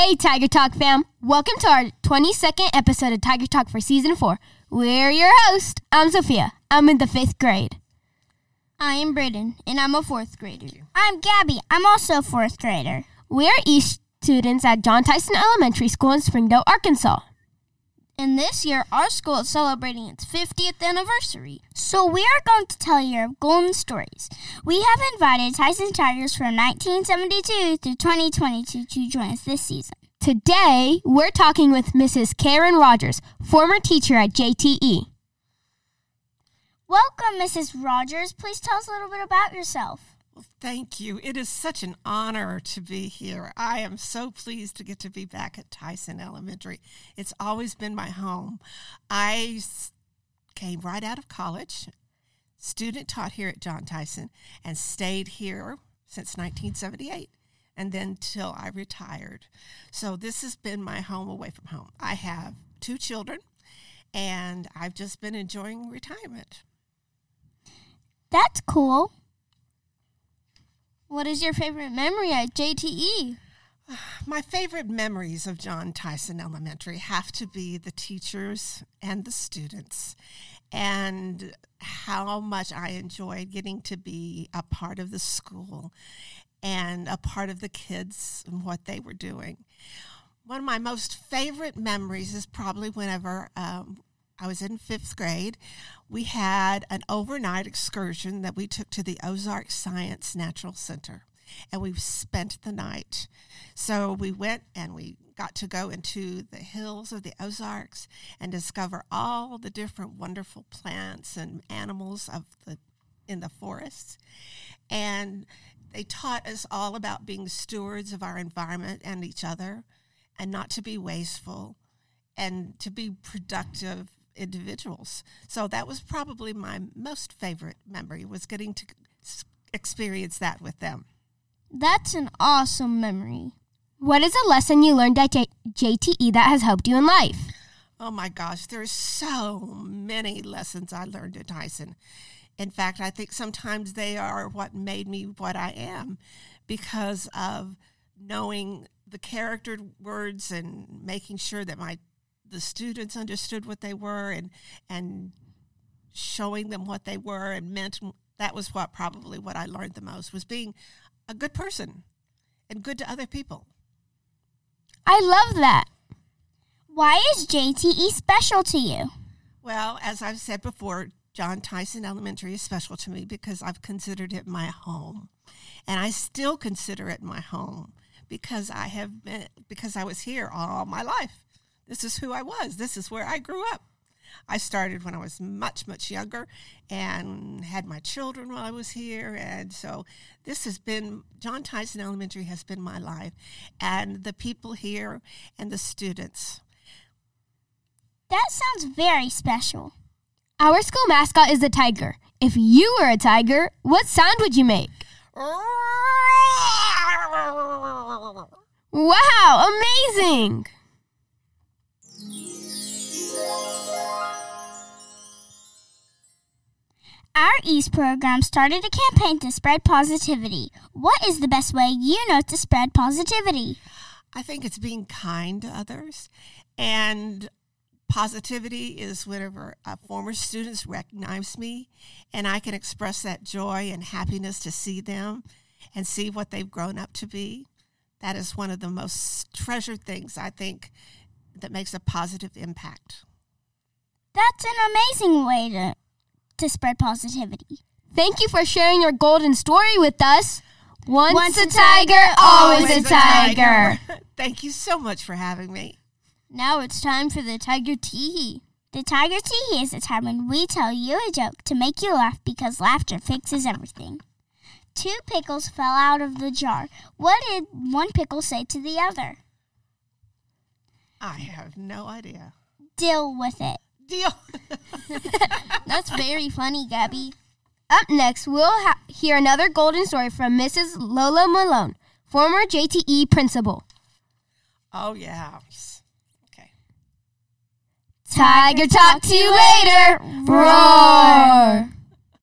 Hey, Tiger Talk fam. Welcome to our 22nd episode of Tiger Talk for season four. We're your host. I'm Sophia. I'm in the fifth grade. I am Brayden, and I'm a fourth grader. I'm Gabby. I'm also a fourth grader. We are EAST students at John Tyson Elementary School in Springdale, Arkansas. And this year, our school is celebrating its 50th anniversary. So we are going to tell you our golden stories. We have invited Tyson Tigers from 1972 to 2022 to join us this season. Today, we're talking with Mrs. Karen Rogers, former teacher at. JTE. Welcome, Mrs. Rogers. Please tell us a little bit about yourself. Thank you. It is such an honor to be here. I am so pleased to get to be back at Tyson Elementary. It's always been my home. I came right out of college, student taught here at John Tyson, and stayed here since 1978 and then till I retired. So this has been my home away from home. I have two children and I've just been enjoying retirement. That's cool. What is your favorite memory at? JTE? My favorite memories of John Tyson Elementary have to be the teachers and the students, and how much I enjoyed getting to be a part of the school and a part of the kids and what they were doing. One of my most favorite memories is probably whenever um, I was in fifth grade. We had an overnight excursion that we took to the Ozark Science Natural Center, and we spent the night. So we went and we got to go into the hills of the Ozarks and discover all the different wonderful plants and animals of the in the forests. And they taught us all about being stewards of our environment and each other and not to be wasteful and to be productive individuals. So that was probably my most favorite memory was getting to experience that with them. That's an awesome memory. What is a lesson you learned at J- JTE that has helped you in life? Oh my gosh, there's so many lessons I learned at Tyson. In fact, I think sometimes they are what made me what I am because of knowing the character words and making sure that my the students understood what they were and and showing them what they were and meant that was what probably what I learned the most was being a good person and good to other people. I love that. Why is JTE special to you? Well, as I've said before, John Tyson Elementary is special to me because I've considered it my home. And I still consider it my home because I have been because I was here all my life. This is who I was. This is where I grew up. I started when I was much, much younger and had my children while I was here. And so this has been, John Tyson Elementary has been my life. And the people here and the students. That sounds very special. Our school mascot is a tiger. If you were a tiger, what sound would you make? Wow, amazing! Our EAST program started a campaign to spread positivity. What is the best way you know to spread positivity? I think it's being kind to others. And positivity is whenever uh, former students recognize me and I can express that joy and happiness to see them and see what they've grown up to be. That is one of the most treasured things I think that makes a positive impact. That's an amazing way to, to spread positivity. Thank you for sharing your golden story with us. Once, Once a a tiger, tiger, always always a a tiger. Thank you so much for having me. Now it's time for the Tiger Teehee. The Tiger Tee is the time when we tell you a joke to make you laugh because laughter fixes everything. Two pickles fell out of the jar. What did one pickle say to the other? I have no idea. Deal with it. Deal. That's very funny, Gabby. Up next, we'll ha- hear another golden story from Mrs. Lola Malone, former JTE principal. oh, yeah. Okay. Tiger talk to you later. Roar.